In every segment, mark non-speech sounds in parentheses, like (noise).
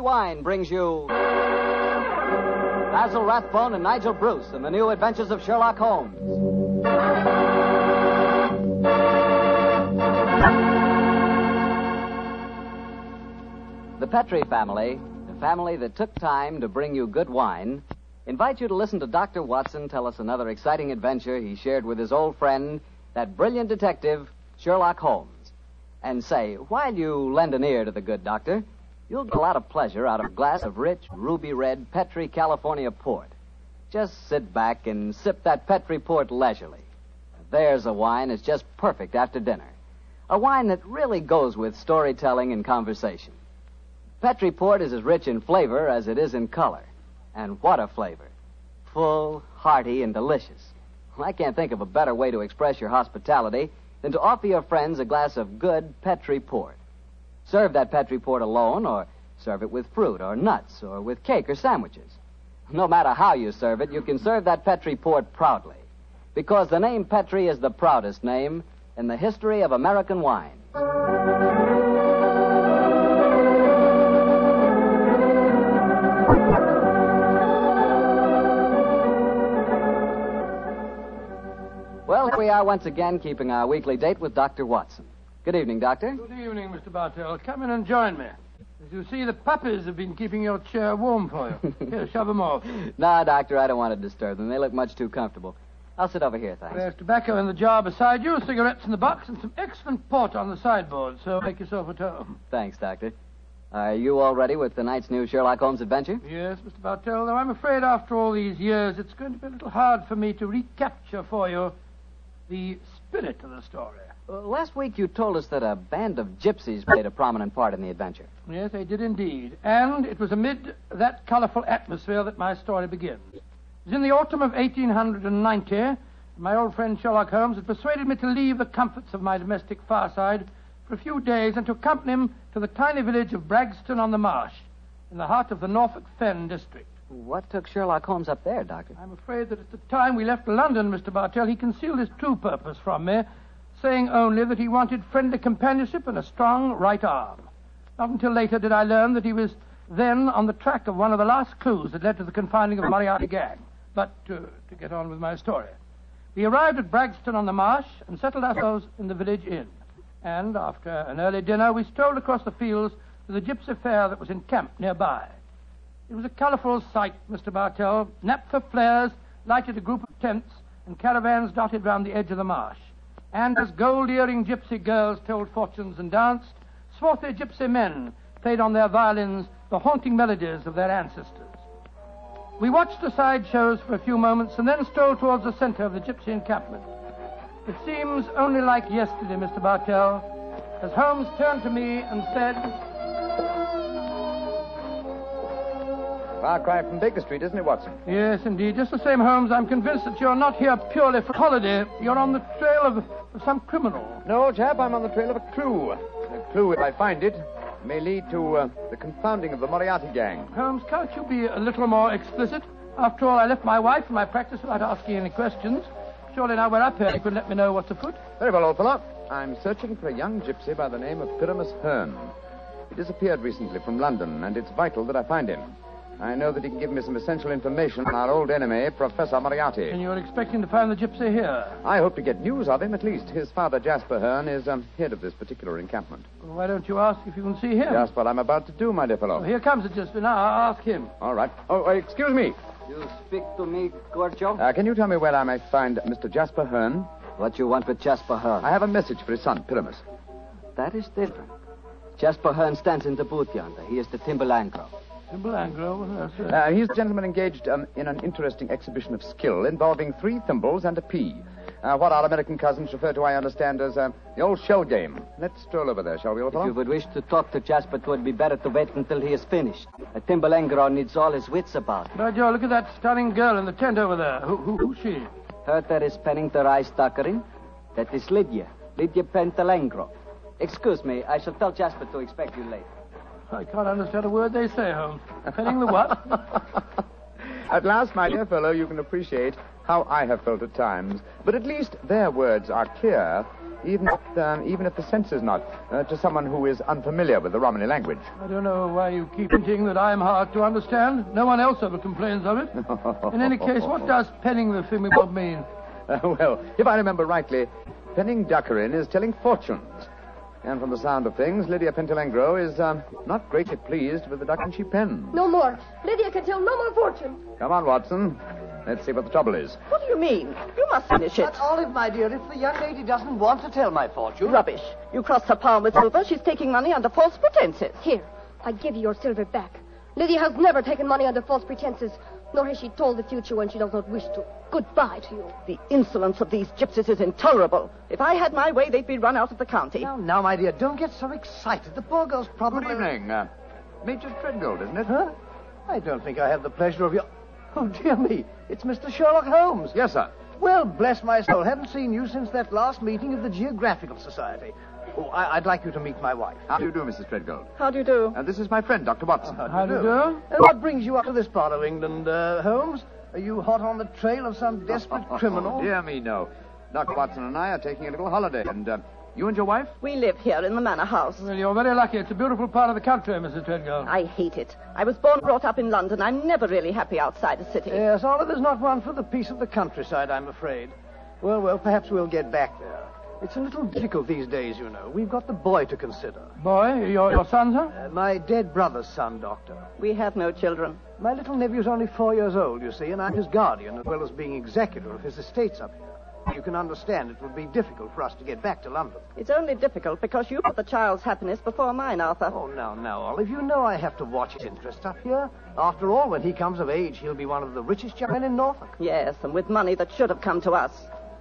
Wine brings you Basil Rathbone and Nigel Bruce in the new adventures of Sherlock Holmes. The Petri family, the family that took time to bring you good wine, invite you to listen to Dr. Watson tell us another exciting adventure he shared with his old friend, that brilliant detective, Sherlock Holmes. And say, while you lend an ear to the good doctor, you'll get a lot of pleasure out of a glass of rich, ruby red Petri California port. Just sit back and sip that Petri port leisurely. There's a wine that's just perfect after dinner. A wine that really goes with storytelling and conversation. Petri port is as rich in flavor as it is in color. And what a flavor. Full, hearty, and delicious. I can't think of a better way to express your hospitality than to offer your friends a glass of good Petri port. Serve that Petri port alone, or serve it with fruit or nuts, or with cake or sandwiches. No matter how you serve it, you can serve that Petri port proudly. Because the name Petri is the proudest name in the history of American wine. Well, here we are once again keeping our weekly date with Dr. Watson. Good evening, Doctor. Good evening, Mr. Bartell. Come in and join me. As you see, the puppies have been keeping your chair warm for you. (laughs) Here, shove them off. No, Doctor, I don't want to disturb them. They look much too comfortable. I'll sit over here, thanks. There's tobacco in the jar beside you, cigarettes in the box, and some excellent port on the sideboard, so make yourself at home. Thanks, Doctor. Are you all ready with tonight's new Sherlock Holmes adventure? Yes, Mr. Bartell, though I'm afraid after all these years it's going to be a little hard for me to recapture for you the spirit to the story. Uh, last week you told us that a band of gypsies played a prominent part in the adventure. Yes, they did indeed. And it was amid that colorful atmosphere that my story begins. It was in the autumn of 1890. My old friend Sherlock Holmes had persuaded me to leave the comforts of my domestic fireside for a few days and to accompany him to the tiny village of Bragston on the Marsh, in the heart of the Norfolk Fen district. What took Sherlock Holmes up there, Doctor? I'm afraid that at the time we left London, Mr. Bartell, he concealed his true purpose from me, saying only that he wanted friendly companionship and a strong right arm. Not until later did I learn that he was then on the track of one of the last clues that led to the confining of the Moriarty gang. But to, to get on with my story. We arrived at Bragston on the Marsh and settled ourselves in the village inn. And after an early dinner, we strolled across the fields to the gypsy fair that was encamped nearby. It was a colourful sight, Mr. Bartell. Naphtha flares lighted a group of tents, and caravans dotted round the edge of the marsh. And as gold earring gypsy girls told fortunes and danced, swarthy gypsy men played on their violins the haunting melodies of their ancestors. We watched the side shows for a few moments and then strolled towards the center of the gypsy encampment. It seems only like yesterday, Mr. Bartell, as Holmes turned to me and said, Far cry from Baker Street, isn't it, Watson? Yes, indeed. Just the same, Holmes, I'm convinced that you're not here purely for holiday. You're on the trail of, of some criminal. No, chap, I'm on the trail of a clue. A clue, if I find it, may lead to uh, the confounding of the Moriarty gang. Holmes, can't you be a little more explicit? After all, I left my wife and my practice without asking any questions. Surely now we're up here, you could let me know what's afoot. Very well, old fellow. I'm searching for a young gypsy by the name of Pyramus Hearn. He disappeared recently from London, and it's vital that I find him. I know that he can give me some essential information on our old enemy, Professor Moriarty. And you're expecting to find the gypsy here? I hope to get news of him, at least. His father, Jasper Hearn, is um, head of this particular encampment. Well, why don't you ask if you can see him? Just what I'm about to do, my dear fellow. Well, here comes the gypsy. Now, I'll ask him. All right. Oh, uh, excuse me. You speak to me, Gorgio? Uh, can you tell me where I may find Mr. Jasper Hearn? what you want with Jasper Hearn? I have a message for his son, Pyramus. That is different. Jasper Hearn stands in the booth yonder. He is the Timberlandro. Timberlandro, yes, sir. Uh, he's a gentleman engaged um, in an interesting exhibition of skill involving three thimbles and a pea. Uh, what our American cousins refer to, I understand, as uh, the old shell game. Let's stroll over there, shall we, old If you would wish to talk to Jasper, it would be better to wait until he is finished. A Timberlandro needs all his wits about him. By Joe, look at that stunning girl in the tent over there. Who, who, who's she? Her that is penning the rice tuckering. That is Lydia. Lydia Petulengro. Excuse me, I shall tell Jasper to expect you later. I can't understand a word they say, Holmes. Penning the what? (laughs) At last, my dear fellow, you can appreciate how I have felt at times. But at least their words are clear, even if, um, even if the sense is not, uh, to someone who is unfamiliar with the Romany language. I don't know why you keep hinting that I'm hard to understand. No one else ever complains of it. (laughs) In any case, what does penning the thingamabob mean? Uh, (laughs) well, if I remember rightly, penning Duckerin is telling fortunes. And from the sound of things, Lydia Petulengro is um, not greatly pleased with the ducking she pens. No more. Lydia can tell no more fortune. Come on, Watson. Let's see what the trouble is. What do you mean? You must finish it. But, Olive, my dear, if the young lady doesn't want to tell my fortune. Rubbish. You crossed her palm with silver. She's taking money under false pretenses. Here, I give you your silver back. Lydia has never taken money under false pretenses, nor has she told the future when she does not wish to. Goodbye to you. The insolence of these gypsies is intolerable. If I had my way, they'd be run out of the county. Now, now, my dear, don't get so excited. The poor girl's probably. Good evening. Uh, Major Treadgold, isn't it? Huh? I don't think I have the pleasure of your. Oh, dear me. It's Mr. Sherlock Holmes. Yes, sir. Well, bless my soul. Haven't seen you since that last meeting of the Geographical Society. Oh, I- would like you to meet my wife. How do you do, Mrs. Treadgold? How do you do? Uh, this is my friend, Dr. Watson. How do you do? And what brings you up to this part of England, uh, Holmes? Are you hot on the trail of some desperate (laughs) criminal? Oh, dear me, no. Dr. Watson and I are taking a little holiday, and uh, you and your wife? We live here in the manor house. Well, you're very lucky. It's a beautiful part of the country, Mrs. Treadgold. I hate it. I was born and brought up in London. I'm never really happy outside a city. Yes, Oliver's not one for the peace of the countryside, I'm afraid. Well, well, perhaps we'll get back there. It's a little difficult these days, you know. We've got the boy to consider. Boy, your, your son, sir? Uh, my dead brother's son, Doctor. We have no children. My little nephew's only four years old, you see, and I'm his guardian as well as being executor of his estates up here. You can understand it would be difficult for us to get back to London. It's only difficult because you put the child's happiness before mine, Arthur. Oh, now, now, Olive, you know I have to watch his interest up here. After all, when he comes of age, he'll be one of the richest young men in Norfolk. Yes, and with money that should have come to us.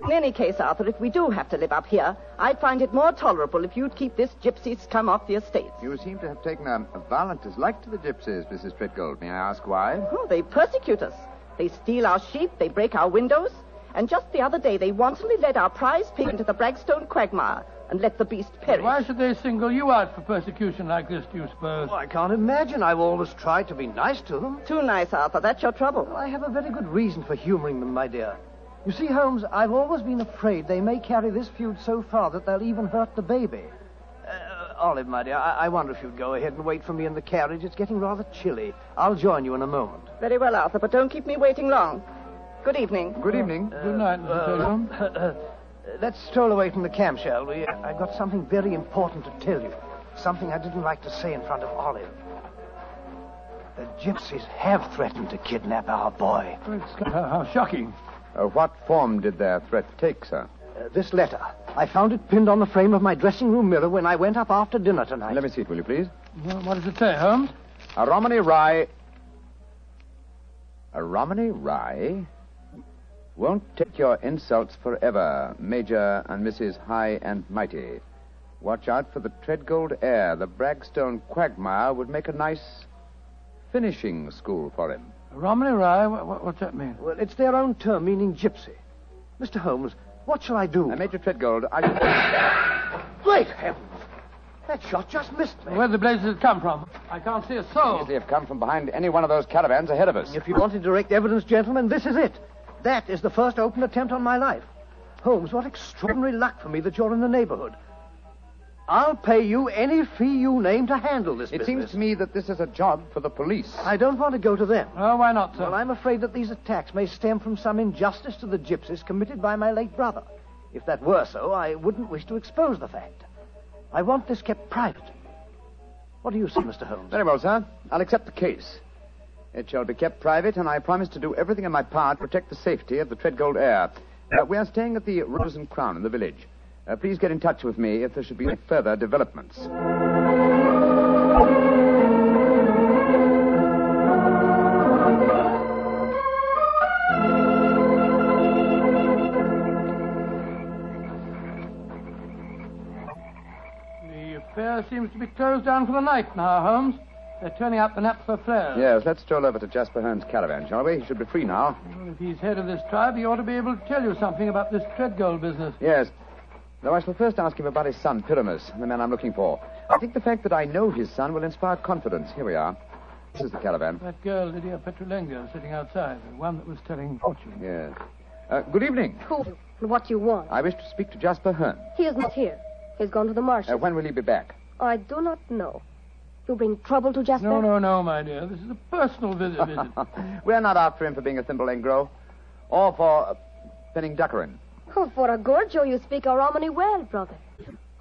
In any case, Arthur, if we do have to live up here, I'd find it more tolerable if you'd keep this gypsy scum off the estate. You seem to have taken a, a violent dislike to the gypsies, Mrs. Treadgold. May I ask why? Oh, they persecute us. They steal our sheep, they break our windows, and just the other day they wantonly led our prize pig into the Bragstone quagmire and let the beast perish. Why should they single you out for persecution like this, do you suppose? Well, I can't imagine. I've always tried to be nice to them. Too nice, Arthur. That's your trouble. Well, I have a very good reason for humoring them, my dear. You see, Holmes, I've always been afraid they may carry this feud so far that they'll even hurt the baby. Uh, Olive, my dear, I-, I wonder if you'd go ahead and wait for me in the carriage. It's getting rather chilly. I'll join you in a moment. Very well, Arthur, but don't keep me waiting long. Good evening. Good evening. Good night, Mr. (laughs) Uh, let's stroll away from the camp, shall we? I've got something very important to tell you. Something I didn't like to say in front of Olive. The gypsies have threatened to kidnap our boy. Great Scott, how, how shocking. Uh, what form did their threat take, sir? Uh, this letter. I found it pinned on the frame of my dressing room mirror when I went up after dinner tonight. Let me see it, will you, please? Well, what does it say, Holmes? A Romany Rye. A Romany Rye? Won't take your insults forever, Major and Mrs. High and Mighty. Watch out for the Treadgold heir. The Bragstone quagmire would make a nice finishing school for him. Romney Rye? What, what, what's that mean? Well, it's their own term meaning gypsy. Mr. Holmes, what shall I do? Uh, Major Treadgold, I. Great heavens! That shot just missed me. Where the blazes it come from? I can't see a soul. Easily have come from behind any one of those caravans ahead of us. If you wanted direct evidence, gentlemen, this is it. That is the first open attempt on my life. Holmes, what extraordinary luck for me that you're in the neighborhood. I'll pay you any fee you name to handle this It business. seems to me that this is a job for the police. I don't want to go to them. Oh, why not, sir? Well, I'm afraid that these attacks may stem from some injustice to the gypsies committed by my late brother. If that were so, I wouldn't wish to expose the fact. I want this kept private. What do you say, Mr. Holmes? Very well, sir. I'll accept the case. It shall be kept private, and I promise to do everything in my power to protect the safety of the Treadgold heir. Uh, we are staying at the Rose and Crown in the village. Uh, please get in touch with me if there should be any further developments. The affair seems to be closed down for the night now, Holmes. They're turning out the naphtha flares. Yes, let's stroll over to Jasper Hearn's caravan, shall we? He should be free now. Well, if he's head of this tribe, he ought to be able to tell you something about this Treadgold business. Yes. Though I shall first ask him about his son, Pyramus, the man I'm looking for. I think the fact that I know his son will inspire confidence. Here we are. This is the caravan. That girl, Lydia Petrulenga, sitting outside, the one that was telling fortune. Yes. Uh, good evening. Who and what do you want? I wish to speak to Jasper Hearn. He is not here. He's gone to the marshes. Uh, when will he be back? I do not know. You bring trouble to Jasper? No, no, no, my dear. This is a personal visit. (laughs) visit. We're not after him for being a thimble engro, or for uh, penning duckerin. Oh, for a Gorgio, you speak a Romany well, brother.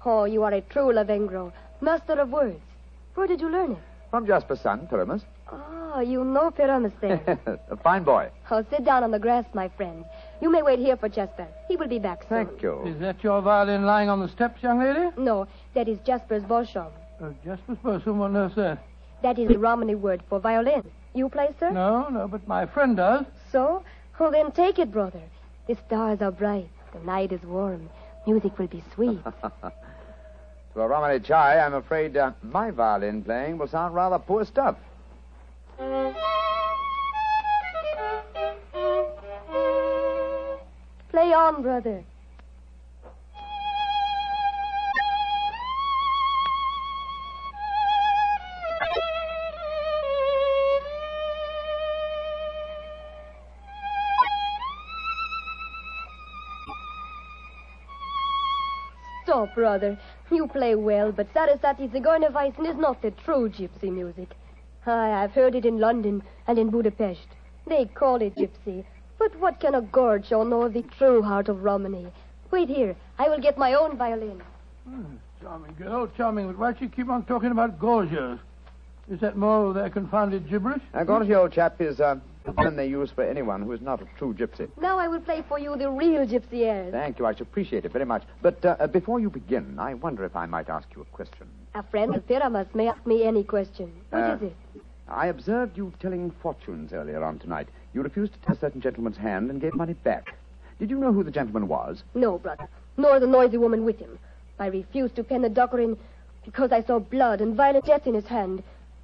Oh, you are a true Lavengro, master of words. Where did you learn it? From Jasper's son, Pyramus. Ah, you know Pyramus then. (laughs) a fine boy. oh, sit down on the grass, my friend. You may wait here for Jasper. He will be back soon. Thank you. is that your violin lying on the steps, young lady? No, that is Jasper's Bolshom. Uh, just suppose someone knows that. That is the Romany word for violin. You play, sir? No, no, but my friend does. So? Oh, then take it, brother. The stars are bright. The night is warm. Music will be sweet. (laughs) To a Romany chai, I'm afraid uh, my violin playing will sound rather poor stuff. Play on, brother. Stop, brother. You play well, but Sarasate Zigeunerweisen is not the true gypsy music. I have heard it in London and in Budapest. They call it gypsy. But what can a Gorgio know of the true heart of Romany? Wait here. I will get my own violin. Charming girl, charming, but why do you keep on talking about gorgios? Is that more of their confounded gibberish? A Gorgie old chap is uh, a term they use for anyone who is not a true gypsy. Now I will play for you the real gypsy airs. Thank you. I should appreciate it very much. But uh, uh, before you begin, I wonder if I might ask you a question. A friend of Pyramus may ask me any question. What Uh, is it? I observed you telling fortunes earlier on tonight. You refused to take a certain gentleman's hand and gave money back. Did you know who the gentleman was? No, brother. Nor the noisy woman with him. I refused to pen the dockerin because I saw blood and violent death in his hand.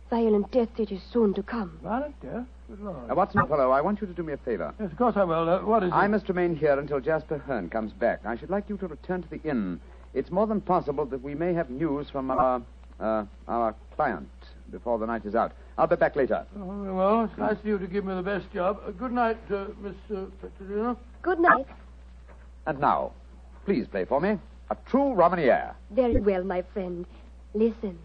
Violent death it is soon to come. Violent death? Good Lord. Uh, Watson fellow, I want you to do me a favor. Yes, of course I will. Uh, what is I must remain here until Jasper Hearn comes back. I should like you to return to the inn. It's more than possible that we may have news from our uh, our client before the night is out. I'll be back later. Oh, well, it's nice of you to give me the best job. Uh, good night, uh, Miss uh, Petrina. Good night. And now, please play for me a true Romany air. Very well, my friend. Listen.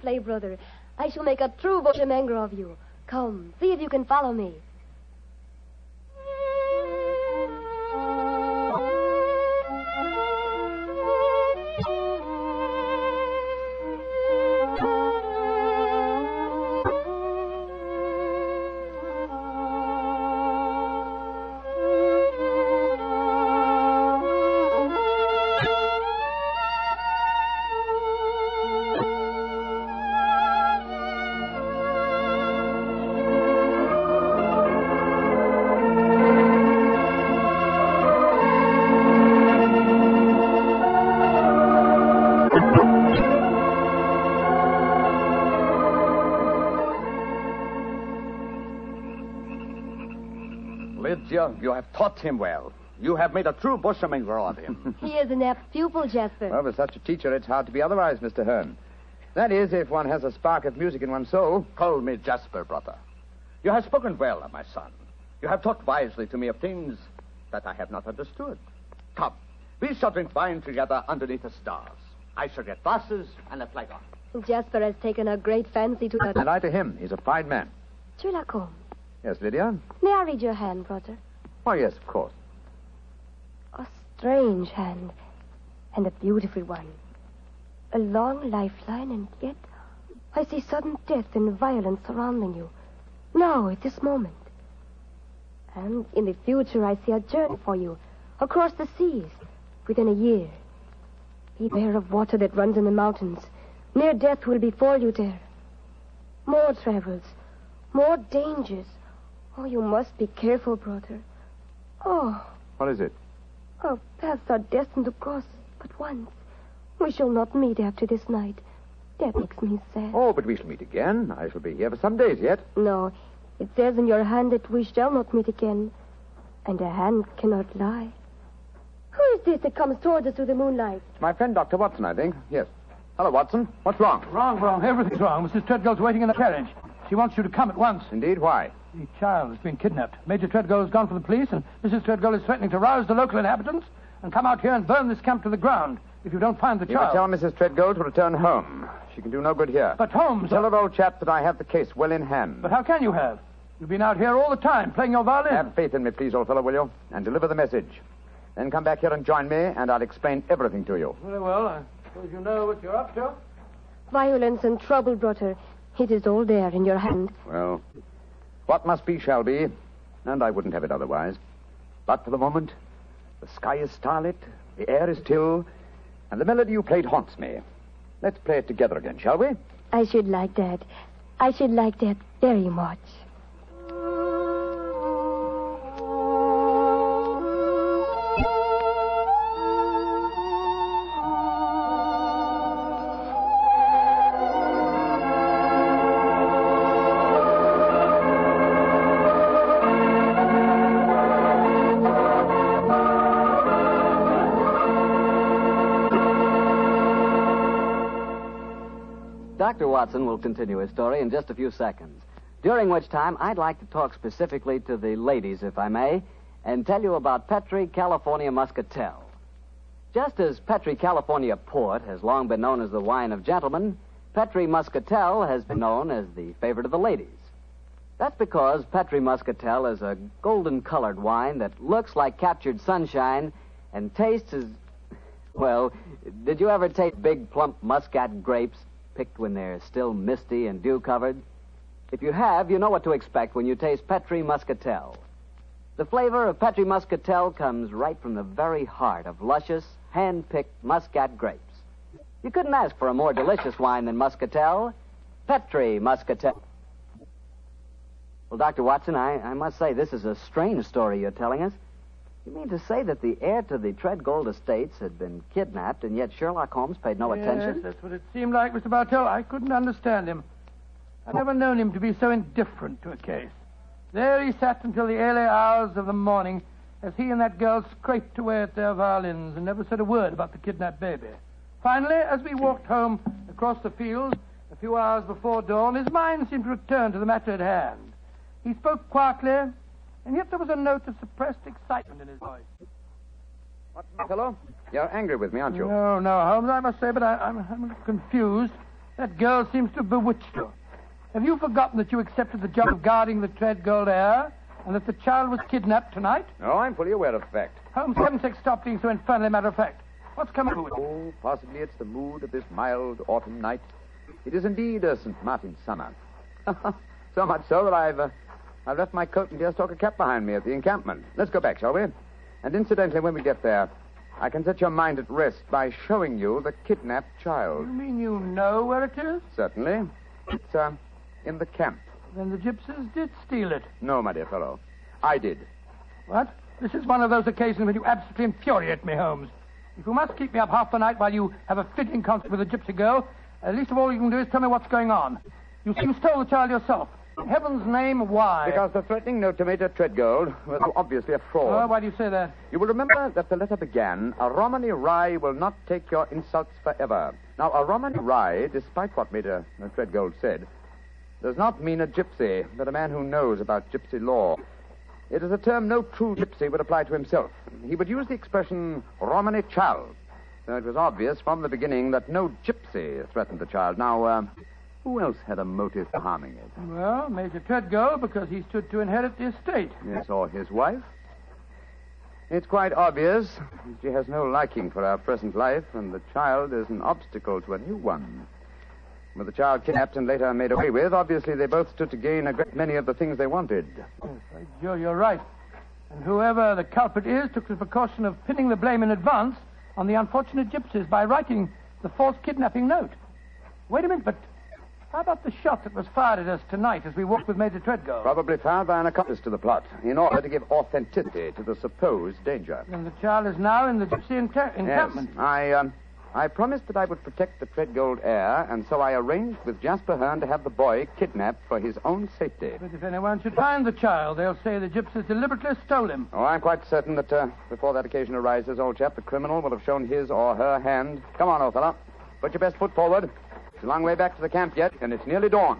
Play, brother. I shall make a true Boshemangro of you. Come, see if you can follow me. You have taught him well. You have made a true bushminger of him. (laughs) He is an apt pupil, Jasper. Well, with such a teacher, it's hard to be otherwise, Mr. Hearn. That is, if one has a spark of music in one's soul. Call me Jasper, brother. You have spoken well my son. You have talked wisely to me of things that I have not understood. Come, we shall drink wine together underneath the stars. I shall get glasses and a flagon. Jasper has taken a great fancy to And that. I to him. He's a fine man. Chulacombe, Yes, Lydia? may I read your hand, brother? Why, yes, of course. A strange hand, and a beautiful one. A long lifeline, and yet I see sudden death and violence surrounding you. Now, at this moment. And in the future, I see a journey for you across the seas within a year. Beware of water that runs in the mountains. Near death will befall you there. More travels, more dangers. Oh, you must be careful, brother. Oh, What is it? our paths are destined to cross but once. We shall not meet after this night. That makes me sad. Oh, but we shall meet again. I shall be here for some days yet. No, It says in your hand that we shall not meet again, and a hand cannot lie. Who is this that comes towards us through the moonlight? It's my friend, Dr. Watson, I think. Yes. Hello, Watson. What's wrong? Wrong, wrong. Everything's wrong. Mrs. Treadgold's waiting in the carriage. She wants you to come at once. Indeed, why? The child has been kidnapped. Major Treadgold has gone for the police, and Mrs. Treadgold is threatening to rouse the local inhabitants and come out here and burn this camp to the ground if you don't find the You child. tell Mrs. Treadgold to return home. She can do no good here. But Holmes, Tell her, old chap, that I have the case well in hand. but how can you have? You've been out here all the time playing your violin. Have faith in me, please, old fellow, will you? And deliver the message. Then come back here and join me, and I'll explain everything to you. Very well. I suppose you know what you're up to. Violence and trouble, brother. It is all there in your hand. Well, what must be shall be, and I wouldn't have it otherwise. But for the moment, the sky is starlit, the air is still, and the melody you played haunts me. Let's play it together again, shall we? I should like that. I should like that very much. Dr. Watson will continue his story in just a few seconds, during which time I'd like to talk specifically to the ladies, if I may, and tell you about Petri California Muscatel. Just as Petri California Port has long been known as the wine of gentlemen, Petri Muscatel has been known as the favorite of the ladies. That's because Petri Muscatel is a golden colored wine that looks like captured sunshine and tastes as. Well, did you ever taste big, plump muscat grapes picked when they're still misty and dew covered? If you have, you know what to expect when you taste Petri Muscatel. The flavor of Petri Muscatel comes right from the very heart of luscious, hand picked muscat grapes. You couldn't ask for a more delicious wine than Muscatel. Petri Muscatel. Well, Dr. Watson, I, I must say this is a strange story you're telling us. You mean to say that the heir to the Treadgold estates had been kidnapped, and yet Sherlock Holmes paid no attention? yes, attention? that's what it seemed like, Mr. Bartell. I couldn't understand him. I'd never known him to be so indifferent to a case. There he sat until the early hours of the morning as he and that girl scraped away at their violins and never said a word about the kidnapped baby. Finally, as we walked home across the fields a few hours before dawn, his mind seemed to return to the matter at hand. He spoke quietly, and yet there was a note of suppressed excitement in his voice. Watson, fellow, you're angry with me, aren't you? No, no, Holmes, I must say, but I, I'm, I'm confused. That girl seems to have bewitched you. Have you forgotten that you accepted the job of guarding the Treadgold heir, and that the child was kidnapped tonight? No, I'm fully aware of the fact. Holmes, heaven's sake, stop being so infernally matter of fact. What's come over it? Oh, possibly it's the mood of this mild autumn night. It is indeed a St. Martin's summer. (laughs) so much so that I've, uh, I've left my coat and deerstalker cap behind me at the encampment. Let's go back, shall we? And incidentally, when we get there, I can set your mind at rest by showing you the kidnapped child. You mean you know where it is? Certainly. It's, uh, in the camp. Then the gypsies did steal it. No, my dear fellow. I did. What? This is one of those occasions when you absolutely infuriate me, Holmes. If you must keep me up half the night while you have a fitting concert with a gypsy girl, at least of all you can do is tell me what's going on. You stole the child yourself. In heaven's name, why? Because the threatening note to Major Treadgold was obviously a fraud. Oh, why do you say that? You will remember that the letter began, A Romany Rye will not take your insults forever. Now, a Romany Rye, despite what Major Treadgold said, does not mean a gypsy, but a man who knows about gypsy law. It is a term no true gypsy would apply to himself. He would use the expression Romany chal. So it was obvious from the beginning that no gypsy threatened the child. Now, uh, who else had a motive for harming it? Well, Major Treadgold, because he stood to inherit the estate. Yes, or his wife? It's quite obvious. She has no liking for our present life, and the child is an obstacle to a new one. With the child kidnapped and later made away with, obviously they both stood to gain a great many of the things they wanted. Yes, Joe, you're right. And whoever the culprit is took the precaution of pinning the blame in advance on the unfortunate gypsies by writing the false kidnapping note. Wait a minute, but how about the shot that was fired at us tonight as we walked with Major Treadgold? Probably fired by an accomplice to the plot, in order to give authenticity to the supposed danger. And the child is now in the gypsy enca- encampment. Yes, I, um, I promised that I would protect the Treadgold heir, and so I arranged with Jasper Hearn to have the boy kidnapped for his own safety. But if anyone should find the child, they'll say the gypsies deliberately stole him. Oh, I'm quite certain that uh, before that occasion arises, old chap, the criminal will have shown his or her hand. Come on, old fellow. Put your best foot forward. It's a long way back to the camp yet, and it's nearly dawn.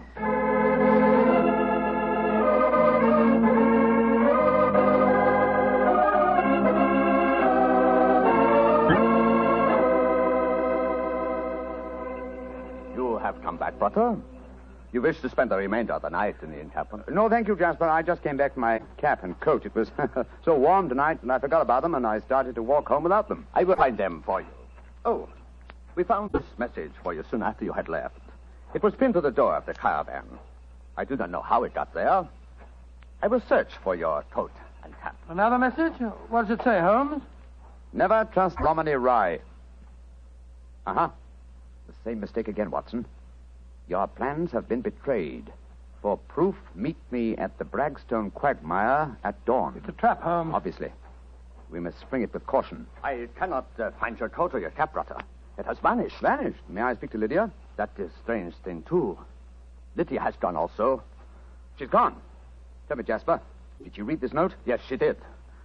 You have come back, brother. You wish to spend the remainder of the night in the encampment? No, thank you, Jasper. I just came back for my cap and coat. It was (laughs) so warm tonight, and I forgot about them, and I started to walk home without them. I will find them for you. Oh, we found this message for you soon after you had left. It was pinned to the door of the caravan. I do not know how it got there. I will search for your coat and cap. Another message? What does it say, Holmes? Never trust Romany Rye. Uh huh. The same mistake again, Watson. Your plans have been betrayed. For proof, meet me at the Bragstone quagmire at dawn. It's a trap, Holmes. Obviously. We must spring it with caution. I cannot uh, find your coat or your cap, brother. It has vanished. Vanished. May I speak to Lydia? That is a strange thing, too. Lydia has gone also. She's gone. Tell me, Jasper, did she read this note? Yes, she did.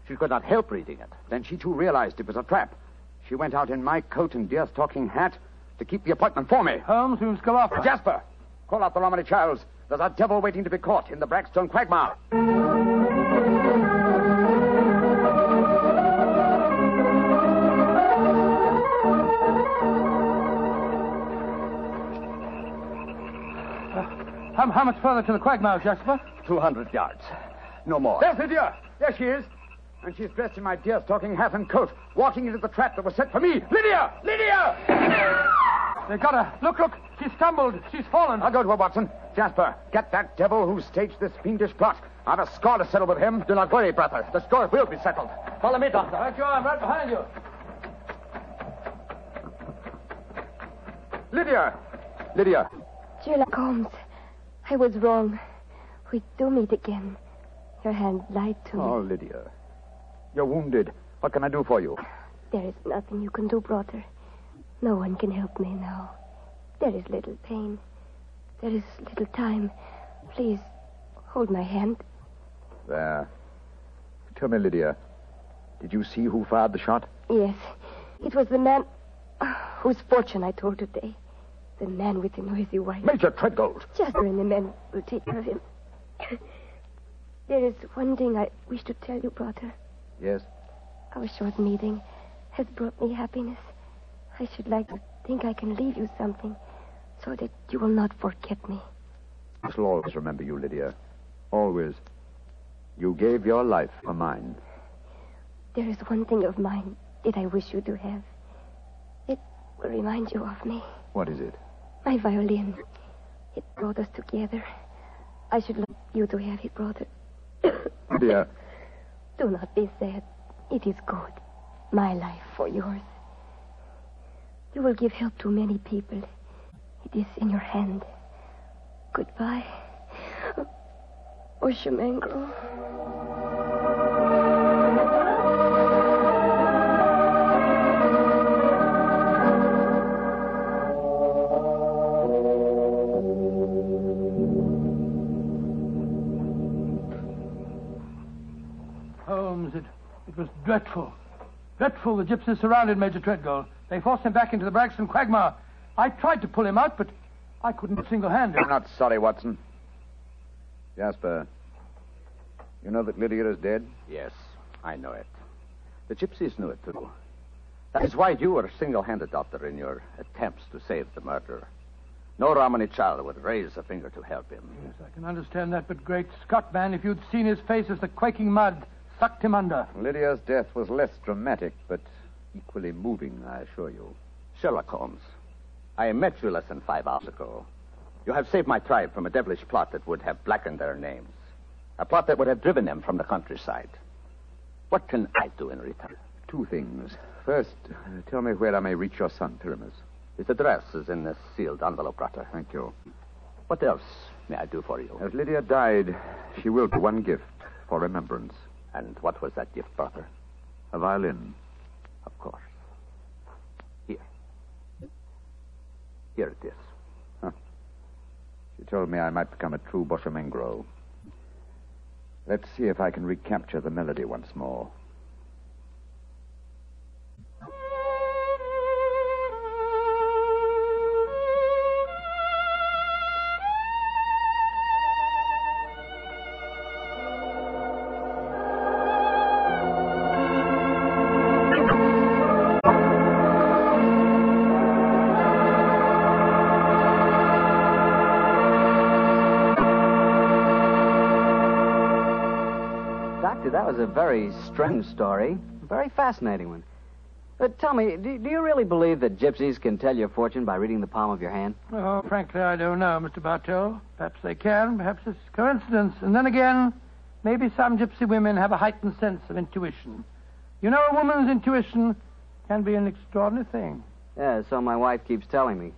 She could not help reading it. Then she too realized it was a trap. She went out in my coat and deer stalking hat to keep the appointment for me. Holmes, go after her. Jasper, call out the Romany Chals. There's a devil waiting to be caught in the Braxton quagmire. How, how much further to the quagmire, Jasper? 200 yards. No more. There's Lydia. There she is. And she's dressed in my deer stalking hat and coat, walking into the trap that was set for me. Lydia! Lydia! They got her. Look, look. She stumbled. She's fallen. I'll go to her, Watson. Jasper, get that devil who staged this fiendish plot. I've a score to settle with him. Do not worry, brother. The score will be settled. Follow me, doctor. Right you are. I'm right behind you. Lydia! Lydia, Sherlock Holmes, I was wrong. We do meet again. Your hand lied to me. Oh, Lydia. You're wounded. What can I do for you? There is nothing you can do, brother. No one can help me now. There is little pain. There is little time. Please, hold my hand. There. Tell me, Lydia, did you see who fired the shot? Yes, it was the man whose fortune I told today. The man with the noisy wife. Major Treadgold. Jasper and the men will take care of him. (coughs) there is one thing I wish to tell you, brother. Yes? Our short meeting has brought me happiness. I should like to think I can leave you something so that you will not forget me. I shall always remember you, Lydia. Always. You gave your life for mine. There is one thing of mine that I wish you to have. It will remind you of me. What is it? My violin. It brought us together. I should like you to have it, brother. (coughs) Lydia, Do not be sad. It is good. My life for yours. You will give help to many people. It is in your hand. Goodbye. (laughs) Oshamangro. It, it was dreadful. Dreadful. The gypsies surrounded Major Treadgold. They forced him back into the Braxton quagmire. I tried to pull him out, but I couldn't single-handed. I'm not sorry, Watson. Jasper, you know that Lydia is dead? Yes, I know it. The gypsies knew it, too. That is why you were single-handed, Doctor, in your attempts to save the murderer. No Romany chal would raise a finger to help him. Yes, I can understand that, but great Scott, man, if you'd seen his face as the quaking mud sucked him under. Lydia's death was less dramatic, but equally moving, I assure you. Sherlock Holmes, I met you less than five hours ago. You have saved my tribe from a devilish plot that would have blackened their names. A plot that would have driven them from the countryside. What can I do in return? Two things. First, uh, tell me where I may reach your son, Pyramus. His address is in this sealed envelope, Doctor. Thank you. What else may I do for you? As Lydia died, she willed me one gift for remembrance And what was that gift, brother? a violin. Of course. Here. Here it is. She told me I might become a true Boshamengro. Let's see if I can recapture the melody once more. Very strange story. A very fascinating one. But tell me, do, do you really believe that gypsies can tell your fortune by reading the palm of your hand? Oh, frankly, I don't know, Mr. Bartell. Perhaps they can. Perhaps it's coincidence. And then again, maybe some gypsy women have a heightened sense of intuition. You know, a woman's intuition can be an extraordinary thing. Yeah, so my wife keeps telling me.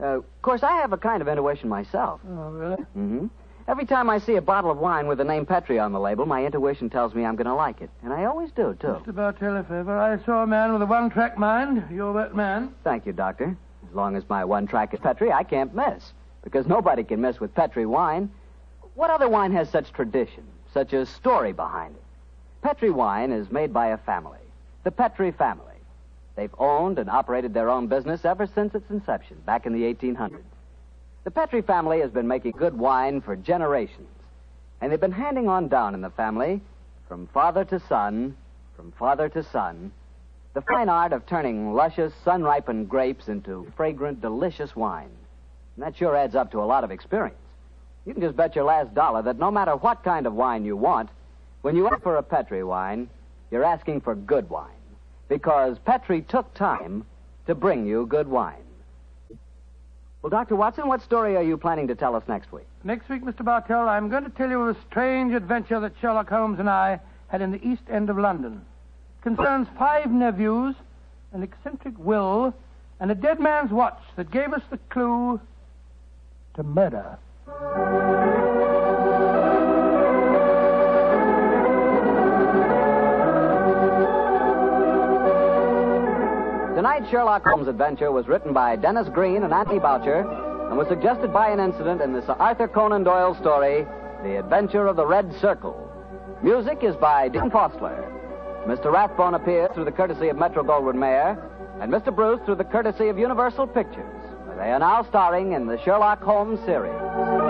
Uh, of course, I have a kind of intuition myself. Oh, really? Mm-hmm. Every time I see a bottle of wine with the name Petri on the label, my intuition tells me I'm going to like it. And I always do, too. Mr. Bartell, if ever I saw a man with a one-track mind, you're that man. Thank you, Doctor. As long as my one track is Petri, I can't miss. Because nobody can miss with Petri wine. What other wine has such tradition, such a story behind it? Petri wine is made by a family, the Petri family. They've owned and operated their own business ever since its inception, back in the 1800s. The Petri family has been making good wine for generations, and they've been handing on down in the family, from father to son, from father to son, the fine art of turning luscious, sun ripened grapes into fragrant, delicious wine. And that sure adds up to a lot of experience. You can just bet your last dollar that no matter what kind of wine you want, when you ask for a Petri wine, you're asking for good wine. Because Petri took time to bring you good wine. Well, Dr. Watson, what story are you planning to tell us next week? Next week, Mr. Bartell, I'm going to tell you of a strange adventure that Sherlock Holmes and I had in the East End of London. It concerns five nephews, an eccentric will, and a dead man's watch that gave us the clue to murder. Tonight's Sherlock Holmes adventure was written by Denis Green and Anthony Boucher and was suggested by an incident in the Sir Arthur Conan Doyle story, The Adventure of the Red Circle. Music is by Dean Fostler. Mr. Rathbone appears through the courtesy of Metro Goldwyn Mayer, and Mr. Bruce through the courtesy of Universal Pictures. They are now starring in the Sherlock Holmes series.